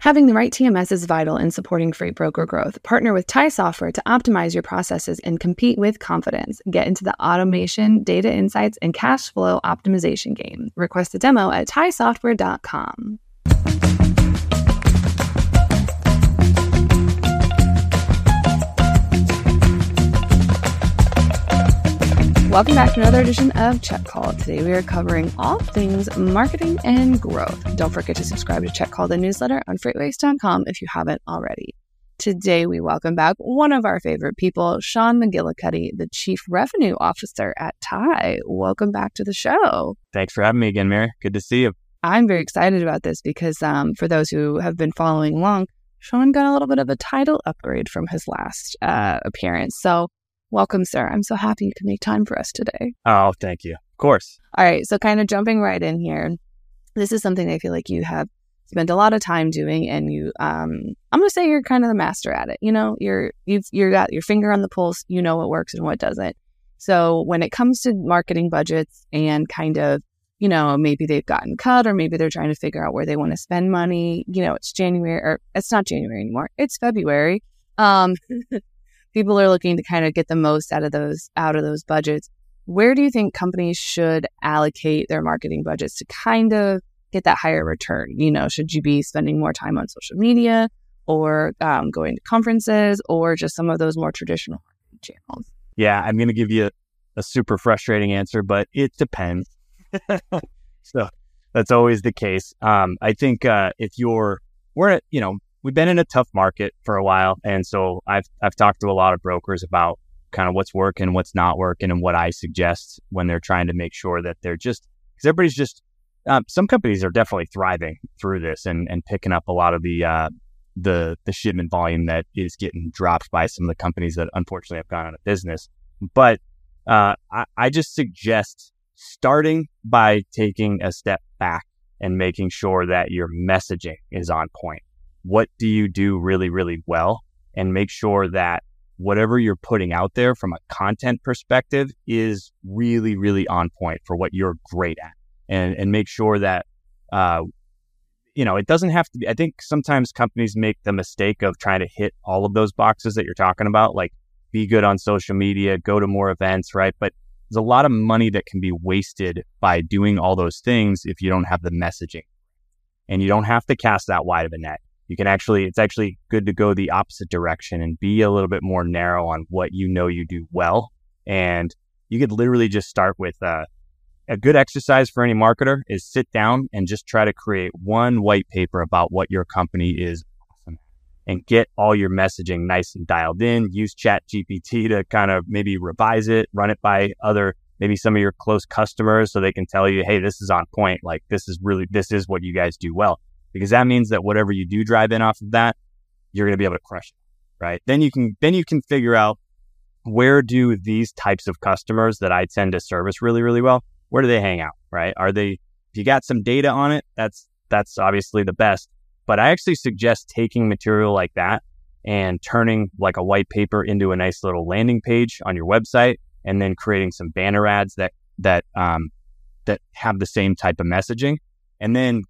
Having the right TMS is vital in supporting freight broker growth. Partner with Tai Software to optimize your processes and compete with confidence. Get into the automation, data insights, and cash flow optimization game. Request a demo at tai-software.com. Welcome back to another edition of Check Call. Today we are covering all things marketing and growth. Don't forget to subscribe to Check Call, the newsletter on freightwaves.com if you haven't already. Today we welcome back one of our favorite people, Sean McGillicuddy, the Chief Revenue Officer at Tai. Welcome back to the show. Thanks for having me again, Mary. Good to see you. I'm very excited about this because um, for those who have been following along, Sean got a little bit of a title upgrade from his last uh, appearance. So Welcome, sir. I'm so happy you can make time for us today. Oh, thank you. Of course. All right. So, kind of jumping right in here, this is something I feel like you have spent a lot of time doing, and you, um, I'm going to say you're kind of the master at it. You know, you're you've you've got your finger on the pulse. You know what works and what doesn't. So, when it comes to marketing budgets and kind of you know, maybe they've gotten cut or maybe they're trying to figure out where they want to spend money. You know, it's January or it's not January anymore. It's February. Um, people are looking to kind of get the most out of those out of those budgets. Where do you think companies should allocate their marketing budgets to kind of get that higher return? You know, should you be spending more time on social media or um, going to conferences or just some of those more traditional channels? Yeah, I'm going to give you a, super frustrating answer, but it depends. so that's always the case. Um, I think uh, if you're, we're at, you know, we've been in a tough market for a while, and so I've I've talked to a lot of brokers about kind of what's working, what's not working, and what I suggest when they're trying to make sure that they're just because everybody's just um, some companies are definitely thriving through this and and picking up a lot of the uh, the the shipment volume that is getting dropped by some of the companies that unfortunately have gone out of business. But uh, I, I just suggest starting by taking a step back and making sure that your messaging is on point what do you do really, really well and make sure that whatever you're putting out there from a content perspective is really, really on point for what you're great at and, and make sure that, uh, you know, it doesn't have to be, I think sometimes companies make the mistake of trying to hit all of those boxes that you're talking about, like be good on social media, go to more events, right? But there's a lot of money that can be wasted by doing all those things if you don't have the messaging. And you don't have to cast that wide of a net you can actually, it's actually good to go the opposite direction and be a little bit more narrow on what you know you do well. And you could literally just start with uh, a good exercise for any marketer is sit down and just try to create one white paper about what your company is and get all your messaging nice and dialed in. Use Chat GPT to kind of maybe revise it, run it by other, maybe some of your close customers so they can tell you, hey, this is on point. Like this is really, this is what you guys do well because that means that whatever you do drive in off of that, you're going to be able to crush it, right? Then you can then you can figure out where do these types of customers that I tend to service really really well, where do they hang out, right? Are they if you got some data on it, that's that's obviously the best. But I actually suggest taking material like that and turning like a white paper into a nice little landing page on your website and then creating some banner ads that that um, that have the same type of messaging and then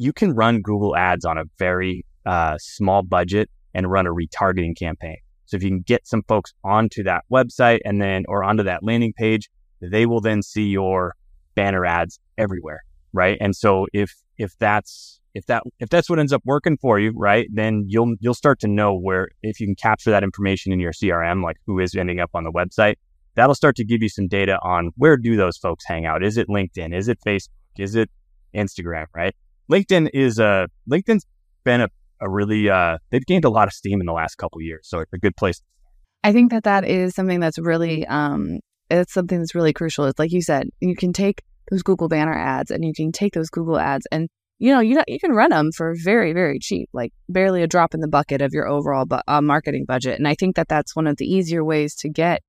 you can run Google ads on a very uh, small budget and run a retargeting campaign. So if you can get some folks onto that website and then, or onto that landing page, they will then see your banner ads everywhere. Right. And so if, if that's, if that, if that's what ends up working for you, right, then you'll, you'll start to know where, if you can capture that information in your CRM, like who is ending up on the website, that'll start to give you some data on where do those folks hang out? Is it LinkedIn? Is it Facebook? Is it Instagram? Right. LinkedIn is a uh, LinkedIn's been a, a really uh, they've gained a lot of steam in the last couple years, so it's a good place. I think that that is something that's really um, it's something that's really crucial. It's like you said, you can take those Google banner ads and you can take those Google ads and you know, you you can run them for very very cheap, like barely a drop in the bucket of your overall bu- uh, marketing budget. And I think that that's one of the easier ways to get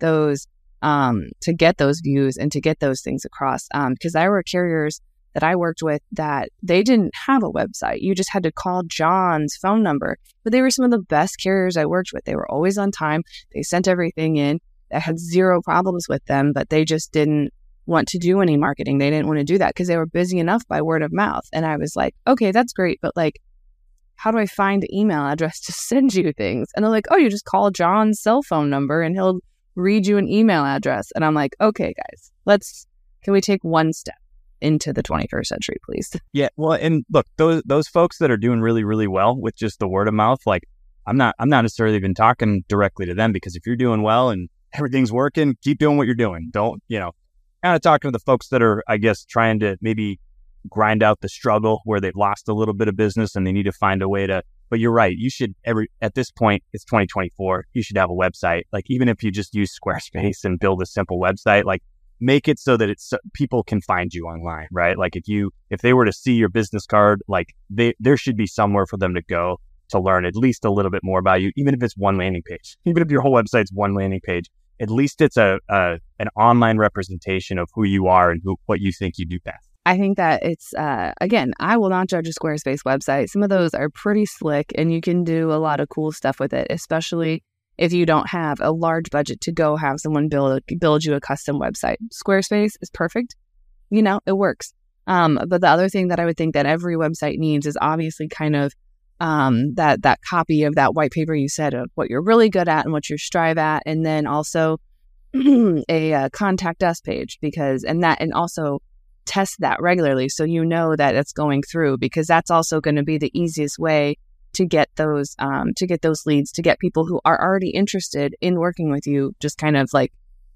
those um, to get those views and to get those things across. Because um, there were carriers that I worked with that they didn't have a website. You just had to call John's phone number. But they were some of the best carriers I worked with. They were always on time. They sent everything in. I had zero problems with them, but they just didn't want to do any marketing. They didn't want to do that because they were busy enough by word of mouth. And I was like, okay, that's great. But like, how do I find the email address to send you things? And they're like, oh, you just call John's cell phone number and he'll read you an email address. And I'm like, okay, guys, let's, can we take one step? Into the 21st century, please. Yeah, well, and look, those those folks that are doing really really well with just the word of mouth, like I'm not I'm not necessarily even talking directly to them because if you're doing well and everything's working, keep doing what you're doing. Don't, you know, kind of talking to the folks that are I guess trying to maybe grind out the struggle where they've lost a little bit of business and they need to find a way to but you're right. You should every at this point, it's 2024. You should have a website. Like even if you just use Squarespace and build a simple website, like make it so that it's people can find you online, right? Like if you if they were to see your business card, like they there should be somewhere for them to go to learn at least a little bit more about you, even if it's one landing page, even if your whole website's one landing page. At least it's a, a an online representation of who you are and who, what you think you do best. I think that it's uh, again, I will not judge a Squarespace website. Some of those are pretty slick, and you can do a lot of cool stuff with it, especially if you don't have a large budget to go have someone build build you a custom website. Squarespace is perfect. You know, it works. Um, but the other thing that I would think that every website needs is obviously kind of um, that that copy of that white paper you said of what you're really good at and what you strive at, and then also a uh, contact us page because and that and also test that regularly so you know that it's going through because that's also going to be the easiest way to get those um, to get those leads to get people who are already interested in working with you just kind of like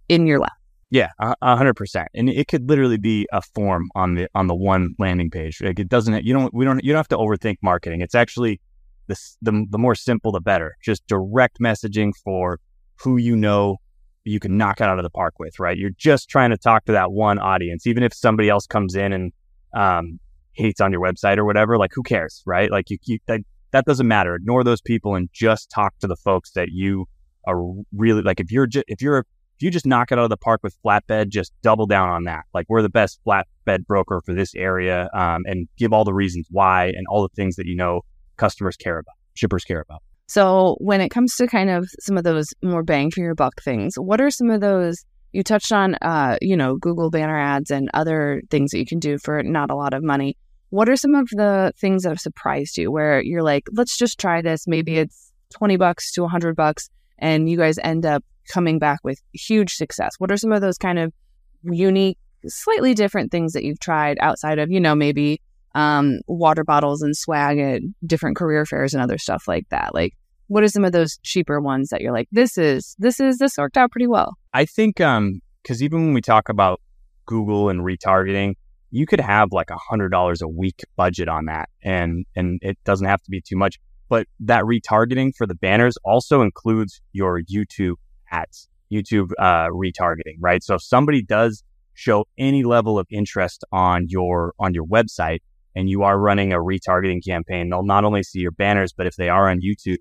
in your lap. Yeah a hundred percent. And it could literally be a form on the on the one landing page. Like it doesn't you don't we don't you don't have to overthink marketing. It's actually the, the, the more simple the better. Just direct messaging for who you know you can knock it out of the park with right? You're just trying to talk to that one audience. Even if somebody else comes in and um, hates on your website or whatever like who cares right? Like you, you that, that doesn't matter. Ignore those people and just talk to the folks that you are really like. If you're just, if you're, if you just knock it out of the park with flatbed, just double down on that. Like we're the best flatbed broker for this area, um, and give all the reasons why and all the things that you know customers care about, shippers care about. So when it comes to kind of some of those more bang for your buck things, what are some of those? You touched on, uh, you know, Google banner ads and other things that you can do for not a lot of money. What are some of the things that have surprised you where you're like, let's just try this? Maybe it's 20 bucks to 100 bucks, and you guys end up coming back with huge success. What are some of those kind of unique, slightly different things that you've tried outside of, you know, maybe um, water bottles and swag at different career fairs and other stuff like that? Like, what are some of those cheaper ones that you're like, this is, this is, this worked out pretty well? I think, um, because even when we talk about Google and retargeting, you could have like a hundred dollars a week budget on that and and it doesn't have to be too much but that retargeting for the banners also includes your youtube ads youtube uh, retargeting right? So if somebody does show any level of interest on your on your website and you are running a retargeting campaign they'll not only see your banners but if they are on youtube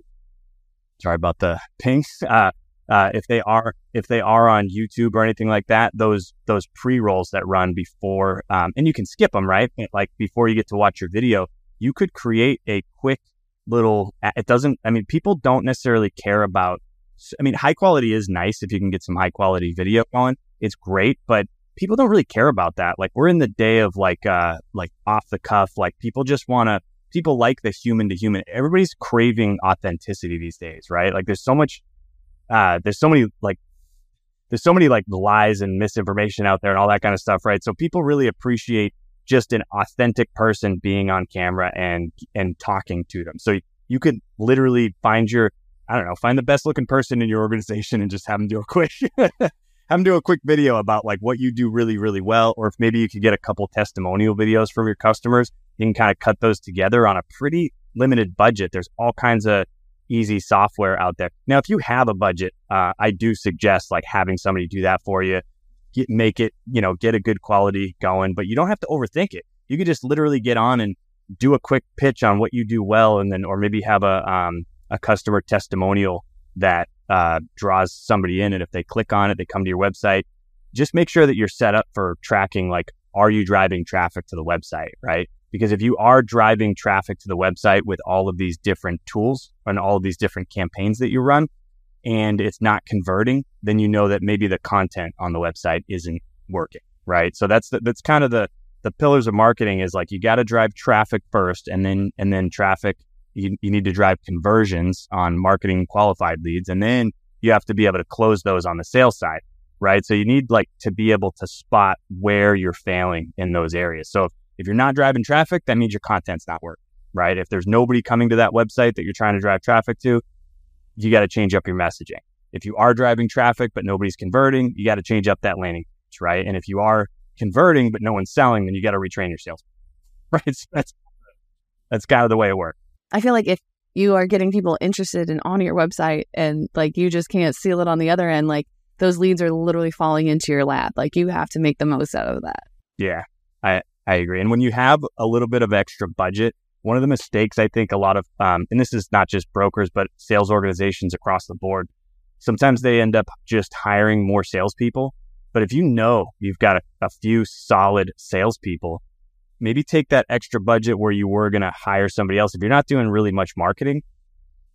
sorry about the ping uh, uh, if they are if they are on YouTube or anything like that, those those pre rolls that run before, um, and you can skip them, right? Like before you get to watch your video, you could create a quick little. It doesn't. I mean, people don't necessarily care about. I mean, high quality is nice if you can get some high quality video on. It's great, but people don't really care about that. Like we're in the day of like uh like off the cuff. Like people just want to. People like the human to human. Everybody's craving authenticity these days, right? Like there's so much uh, there's so many like there's so many like lies and misinformation out there and all that kind of stuff, right? So people really appreciate just an authentic person being on camera and and talking to them. So you could literally find your I don't know, find the best looking person in your organization and just have them do a quick have them do a quick video about like what you do really really well or if maybe you could get a couple testimonial videos from your customers, you can kind of cut those together on a pretty limited budget. There's all kinds of easy software out there. Now, if you have a budget, uh, I do suggest like having somebody do that for you, get, make it, you know, get a good quality going, but you don't have to overthink it. You could just literally get on and do a quick pitch on what you do well, and then or maybe have a um, a customer testimonial that uh, draws somebody in, and if they click on it, they come to your website. Just make sure that you're set up for tracking. Like, are you driving traffic to the website, right? Because if you are driving traffic to the website with all of these different tools and all of these different campaigns that you run, and it's not converting, then you know that maybe the content on the website isn't working, right? So that's the, that's kind of the the pillars of marketing is like you got to drive traffic first, and then and then traffic you, you need to drive conversions on marketing qualified leads, and then you have to be able to close those on the sales side, right? So you need like to be able to spot where you're failing in those areas. So if, if you're not driving traffic, that means your content's not working, right? If there's nobody coming to that website that you're trying to drive traffic to, you got to change up your messaging. If you are driving traffic but nobody's converting, you got to change up that landing page, right? And if you are converting but no one's selling, then you got to retrain your sales, right? So that's that's kind of the way it works. I feel like if you are getting people interested and on your website and like you just can't seal it on the other end, like those leads are literally falling into your lap. Like you have to make the most out of that. Yeah, I I agree. And when you have a little bit of extra budget, one of the mistakes I think a lot of, um, and this is not just brokers, but sales organizations across the board, sometimes they end up just hiring more salespeople. But if you know you've got a, a few solid salespeople, maybe take that extra budget where you were going to hire somebody else. If you're not doing really much marketing,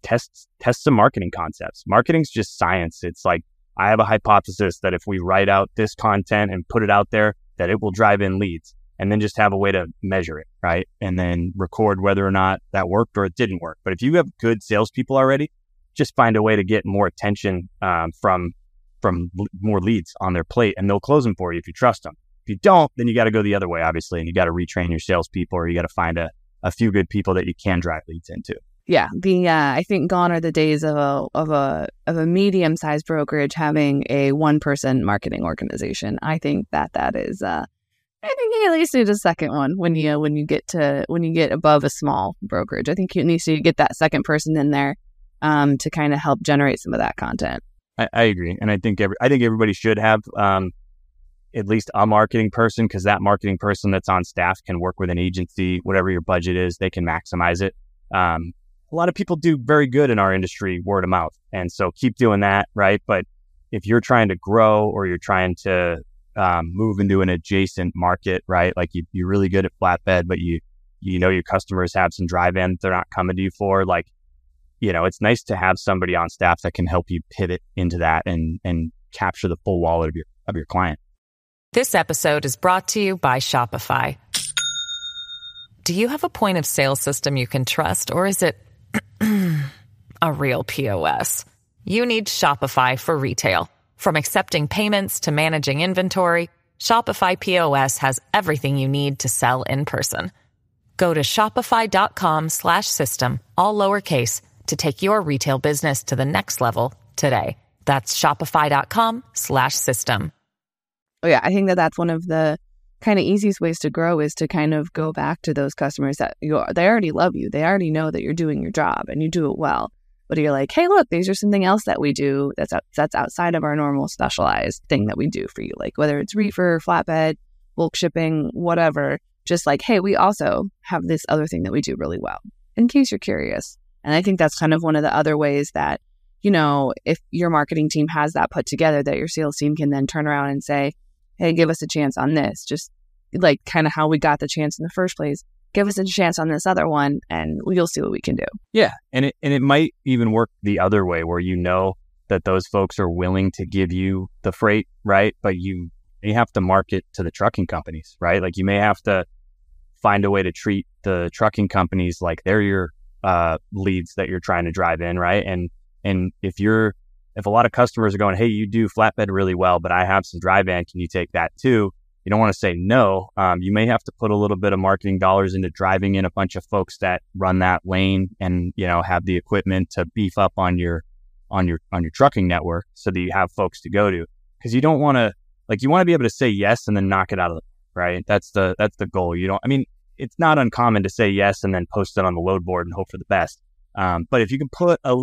test test some marketing concepts. Marketing's just science. It's like I have a hypothesis that if we write out this content and put it out there, that it will drive in leads and then just have a way to measure it, right? And then record whether or not that worked or it didn't work. But if you have good salespeople already, just find a way to get more attention um, from from l- more leads on their plate, and they'll close them for you if you trust them. If you don't, then you got to go the other way, obviously, and you got to retrain your salespeople, or you got to find a, a few good people that you can drive leads into. Yeah, the uh, I think gone are the days of a of a of a medium sized brokerage having a one person marketing organization. I think that that is uh, I think you at least need a second one when you when you get to when you get above a small brokerage. I think you need to get that second person in there um, to kind of help generate some of that content. I, I agree, and I think every I think everybody should have um, at least a marketing person because that marketing person that's on staff can work with an agency, whatever your budget is, they can maximize it. Um, a lot of people do very good in our industry, word of mouth, and so keep doing that, right? But if you're trying to grow or you're trying to um, move into an adjacent market, right? Like you, you're really good at flatbed, but you you know your customers have some dry van they're not coming to you for. Like, you know, it's nice to have somebody on staff that can help you pivot into that and and capture the full wallet of your of your client. This episode is brought to you by Shopify. Do you have a point of sale system you can trust, or is it a real POS? You need Shopify for retail. From accepting payments to managing inventory, Shopify POS has everything you need to sell in person. Go to shopify.com slash system, all lowercase, to take your retail business to the next level today. That's shopify.com slash system. Oh yeah, I think that that's one of the kind of easiest ways to grow is to kind of go back to those customers that you they already love you. They already know that you're doing your job and you do it well. But you're like, hey, look, these are something else that we do that's out, that's outside of our normal specialized thing that we do for you. Like whether it's reefer, flatbed, bulk shipping, whatever. Just like, hey, we also have this other thing that we do really well. In case you're curious. And I think that's kind of one of the other ways that, you know, if your marketing team has that put together, that your sales team can then turn around and say, hey, give us a chance on this. Just like kind of how we got the chance in the first place. Give us a chance on this other one, and we'll see what we can do. Yeah, and it and it might even work the other way, where you know that those folks are willing to give you the freight, right? But you you have to market to the trucking companies, right? Like you may have to find a way to treat the trucking companies like they're your uh, leads that you're trying to drive in, right? And and if you're if a lot of customers are going, hey, you do flatbed really well, but I have some dry van, can you take that too? You don't want to say no. Um, you may have to put a little bit of marketing dollars into driving in a bunch of folks that run that lane and you know have the equipment to beef up on your on your on your trucking network so that you have folks to go to because you don't want to like you want to be able to say yes and then knock it out of the right. That's the that's the goal. You don't. I mean, it's not uncommon to say yes and then post it on the load board and hope for the best. Um, but if you can put a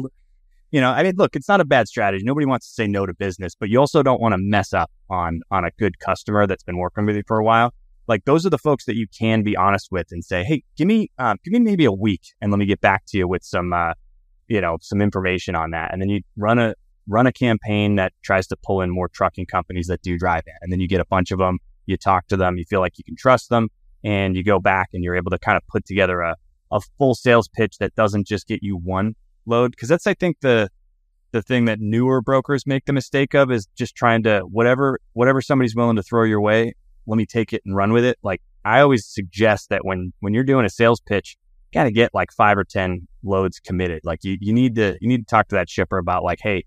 you know, I mean, look, it's not a bad strategy. Nobody wants to say no to business, but you also don't want to mess up on on a good customer that's been working with you for a while. like those are the folks that you can be honest with and say, hey, give me um, give me maybe a week and let me get back to you with some uh, you know some information on that. And then you run a run a campaign that tries to pull in more trucking companies that do drive in, and then you get a bunch of them. You talk to them, you feel like you can trust them, and you go back and you're able to kind of put together a a full sales pitch that doesn't just get you one load because that's I think the the thing that newer brokers make the mistake of is just trying to whatever whatever somebody's willing to throw your way let me take it and run with it. Like I always suggest that when when you're doing a sales pitch, you got to get like five or ten loads committed. Like you you need to you need to talk to that shipper about like, hey,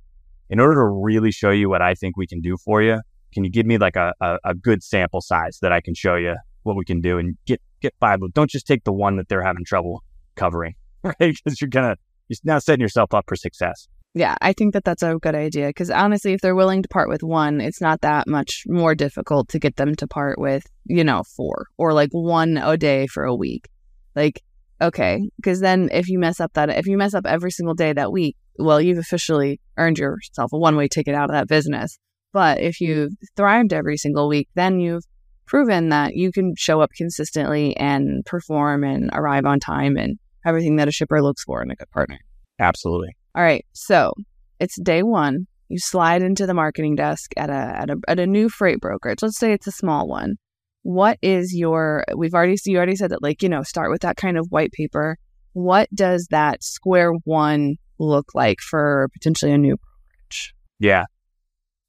in order to really show you what I think we can do for you, can you give me like a, a, a good sample size that I can show you what we can do and get get five. Don't just take the one that they're having trouble covering, right? Because you're gonna you're now setting yourself up for success. Yeah, I think that that's a good idea because honestly, if they're willing to part with one, it's not that much more difficult to get them to part with, you know, four or like one a day for a week. Like, okay, because then if you mess up that, if you mess up every single day that week, well, you've officially earned yourself a one way ticket out of that business. But if mm-hmm. you've thrived every single week, then you've proven that you can show up consistently and perform and arrive on time and everything that a shipper looks for in a good partner. Absolutely. All right. So it's day one. You slide into the marketing desk at a, at a at a new freight brokerage. Let's say it's a small one. What is your? We've already you already said that like you know start with that kind of white paper. What does that square one look like for potentially a new brokerage? Yeah.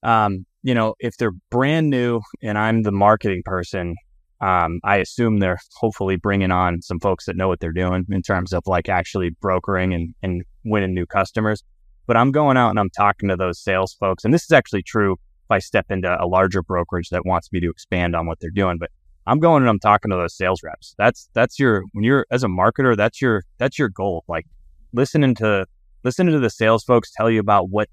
Um, you know, if they're brand new and I'm the marketing person, um, I assume they're hopefully bringing on some folks that know what they're doing in terms of like actually brokering and, and winning new customers. But I'm going out and I'm talking to those sales folks. And this is actually true if I step into a larger brokerage that wants me to expand on what they're doing. But I'm going and I'm talking to those sales reps. That's that's your when you're as a marketer, that's your that's your goal. Like listening to listening to the sales folks tell you about what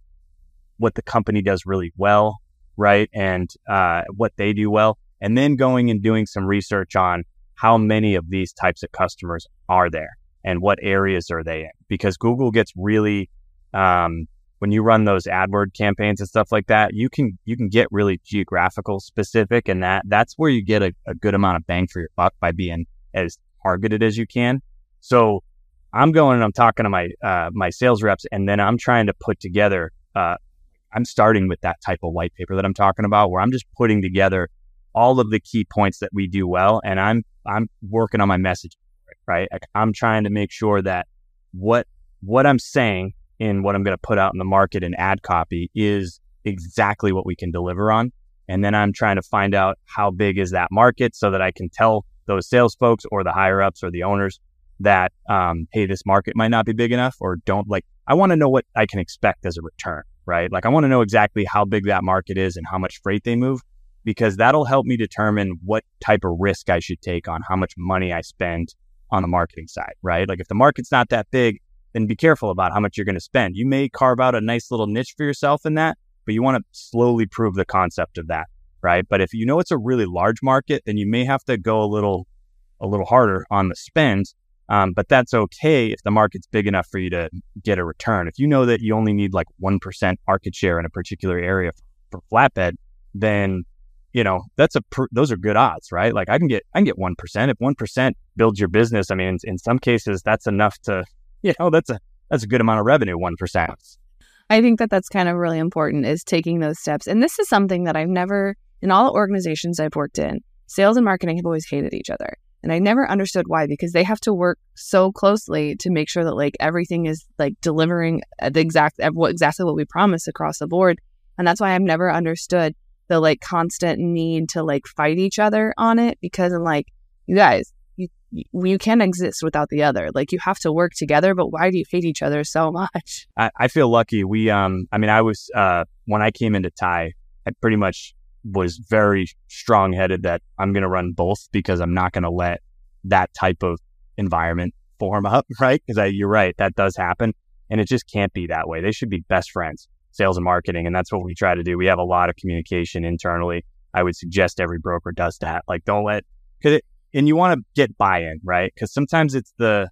what the company does really well, right? And uh, what they do well and then going and doing some research on how many of these types of customers are there and what areas are they in. Because google gets really um, when you run those adword campaigns and stuff like that you can you can get really geographical specific and that that's where you get a, a good amount of bang for your buck by being as targeted as you can. So i'm going and i'm talking to my uh, my sales reps and then i'm trying to put together uh, i'm starting with that type of white paper that i'm talking about where i'm just putting together all of the key points that we do well. And I'm, I'm working on my message, right? I'm trying to make sure that what, what I'm saying in what I'm going to put out in the market and ad copy is exactly what we can deliver on. And then I'm trying to find out how big is that market so that I can tell those sales folks or the higher ups or the owners that, um, hey, this market might not be big enough or don't like, I want to know what I can expect as a return, right? Like I want to know exactly how big that market is and how much freight they move because that'll help me determine what type of risk I should take on how much money I spend on the marketing side, right? Like if the market's not that big, then be careful about how much you're going to spend. You may carve out a nice little niche for yourself in that, but you want to slowly prove the concept of that, right? But if you know it's a really large market, then you may have to go a little a little harder on the spend. Um, but that's okay if the market's big enough for you to get a return. If you know that you only need like 1% market share in a particular area for flatbed, then you know, that's a pr- those are good odds, right? Like I can get I can get one percent. If one percent builds your business, I mean, in, in some cases that's enough to, you know, that's a that's a good amount of revenue. One percent. I think that that's kind of really important is taking those steps. And this is something that I've never in all the organizations I've worked in, sales and marketing have always hated each other. And I never understood why because they have to work so closely to make sure that like everything is like delivering the exact exactly what we promise across the board. And that's why I've never understood the like constant need to like fight each other on it because I'm like, you guys, you you can't exist without the other. Like you have to work together, but why do you hate each other so much? I, I feel lucky. We um I mean I was uh when I came into Tai, I pretty much was very strong headed that I'm gonna run both because I'm not gonna let that type of environment form up, right? Because you're right, that does happen. And it just can't be that way. They should be best friends sales and marketing. And that's what we try to do. We have a lot of communication internally. I would suggest every broker does that. Like, don't let, cause it, and you want to get buy-in, right? Cause sometimes it's the,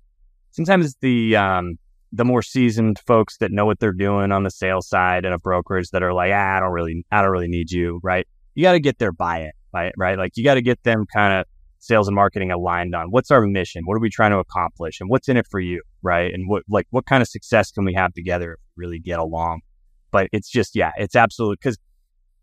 sometimes it's the, um, the more seasoned folks that know what they're doing on the sales side and a brokerage that are like, ah, I don't really, I don't really need you, right? You got to get their buy-in, right? Right? Like you got to get them kind of sales and marketing aligned on? What's our mission? What are we trying to accomplish? And what's in it for you? Right. And what, like, what kind of success can we have together if we really get along? But it's just, yeah, it's absolutely because,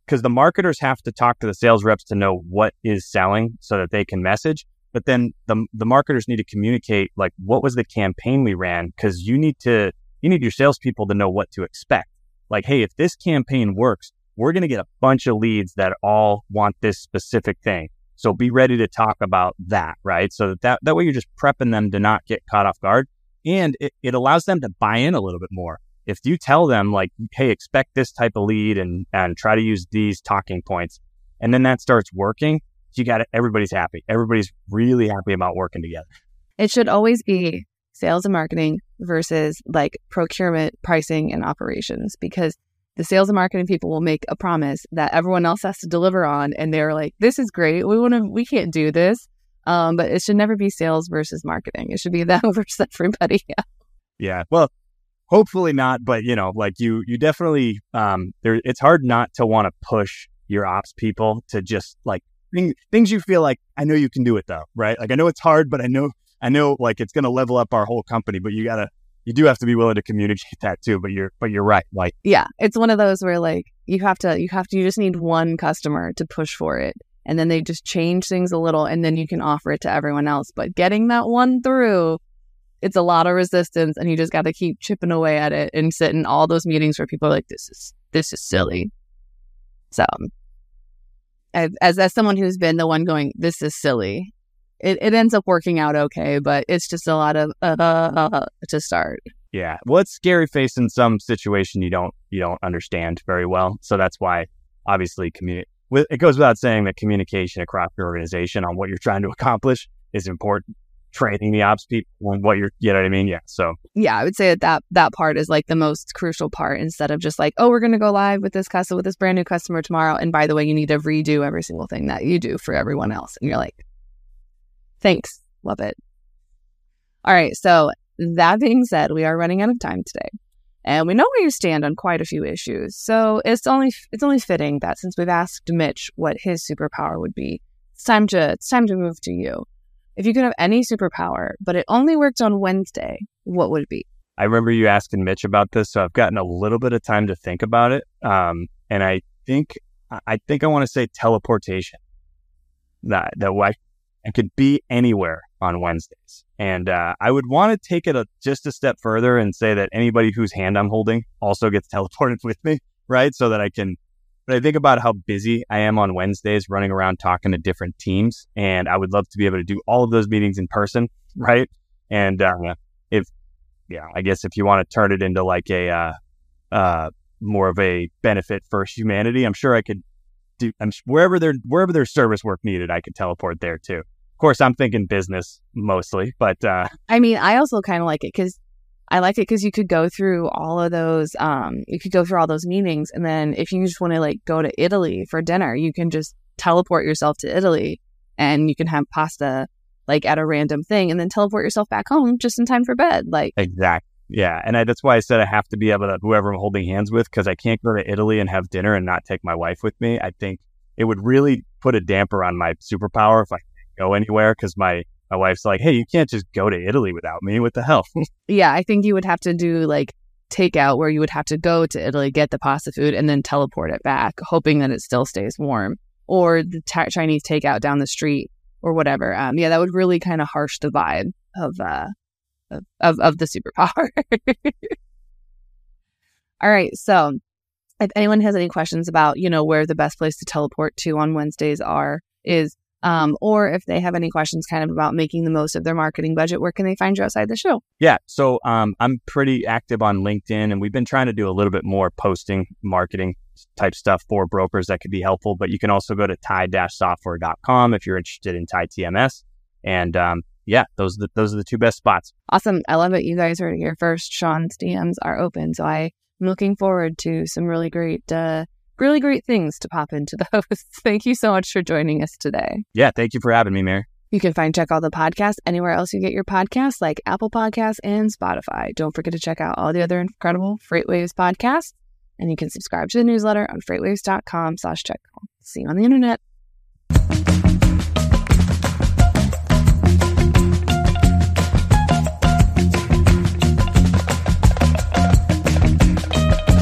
because the marketers have to talk to the sales reps to know what is selling so that they can message. But then the, the marketers need to communicate, like, what was the campaign we ran? Because you need to, you need your salespeople to know what to expect. Like, hey, if this campaign works, we're going to get a bunch of leads that all want this specific thing. So be ready to talk about that, right? So that, that, that way you're just prepping them to not get caught off guard. And it, it allows them to buy in a little bit more. If you tell them like, hey, expect this type of lead and, and try to use these talking points, and then that starts working, you got it. Everybody's happy. Everybody's really happy about working together. It should always be sales and marketing versus like procurement, pricing, and operations because the sales and marketing people will make a promise that everyone else has to deliver on and they're like this is great we want to we can't do this um, but it should never be sales versus marketing it should be that versus everybody yeah yeah well hopefully not but you know like you you definitely um there it's hard not to want to push your ops people to just like thing, things you feel like i know you can do it though right like i know it's hard but i know i know like it's going to level up our whole company but you gotta you do have to be willing to communicate that too. But you're but you're right. Like yeah, it's one of those where like you have to you have to you just need one customer to push for it. And then they just change things a little and then you can offer it to everyone else. But getting that one through, it's a lot of resistance and you just gotta keep chipping away at it and sit in all those meetings where people are like, This is this is silly. So as as someone who's been the one going, This is silly, it, it ends up working out okay, but it's just a lot of uh, uh, to start. Yeah, well, it's scary facing some situation you don't you don't understand very well. So that's why, obviously, communicate. It goes without saying that communication across your organization on what you're trying to accomplish is important. Training the ops people on what you're, you know what I mean? Yeah. So yeah, I would say that that, that part is like the most crucial part. Instead of just like, oh, we're to go live with this customer with this brand new customer tomorrow, and by the way, you need to redo every single thing that you do for everyone else, and you're like, Thanks. Love it. All right. So, that being said, we are running out of time today. And we know where you stand on quite a few issues. So, it's only it's only fitting that since we've asked Mitch what his superpower would be, it's time to it's time to move to you. If you could have any superpower, but it only worked on Wednesday, what would it be? I remember you asking Mitch about this, so I've gotten a little bit of time to think about it. Um, and I think I think I want to say teleportation. That that and could be anywhere on Wednesdays. And uh, I would want to take it a, just a step further and say that anybody whose hand I'm holding also gets teleported with me, right? So that I can. But I think about how busy I am on Wednesdays, running around talking to different teams, and I would love to be able to do all of those meetings in person, right? And uh, if, yeah, I guess if you want to turn it into like a uh, uh more of a benefit for humanity, I'm sure I could do I'm wherever there wherever there's service work needed, I could teleport there too. Of course, I'm thinking business mostly, but uh, I mean, I also kind of like it because I like it because you could go through all of those. Um, you could go through all those meetings, and then if you just want to like go to Italy for dinner, you can just teleport yourself to Italy, and you can have pasta like at a random thing, and then teleport yourself back home just in time for bed. Like exactly. Yeah, and I, that's why I said I have to be able to whoever I'm holding hands with because I can't go to Italy and have dinner and not take my wife with me. I think it would really put a damper on my superpower if I go anywhere because my my wife's like, "Hey, you can't just go to Italy without me. What the hell?" yeah, I think you would have to do like takeout where you would have to go to Italy, get the pasta food, and then teleport it back, hoping that it still stays warm, or the Chinese takeout down the street or whatever. Um, yeah, that would really kind of harsh the vibe of uh, of, of, the superpower. All right. So if anyone has any questions about, you know, where the best place to teleport to on Wednesdays are, is, um, or if they have any questions kind of about making the most of their marketing budget, where can they find you outside the show? Yeah. So um, I'm pretty active on LinkedIn and we've been trying to do a little bit more posting marketing type stuff for brokers that could be helpful. But you can also go to tai-software.com if you're interested in Tai TMS. And um, yeah, those are the, those are the two best spots. Awesome. I love it. You guys are here first. Sean's DMs are open. So I'm looking forward to some really great, uh, really great things to pop into those. thank you so much for joining us today. Yeah. Thank you for having me, Mary. You can find Check Call the Podcasts anywhere else you get your podcasts, like Apple Podcasts and Spotify. Don't forget to check out all the other incredible FreightWaves podcasts. And you can subscribe to the newsletter on freightwaves.com slash check. See you on the internet.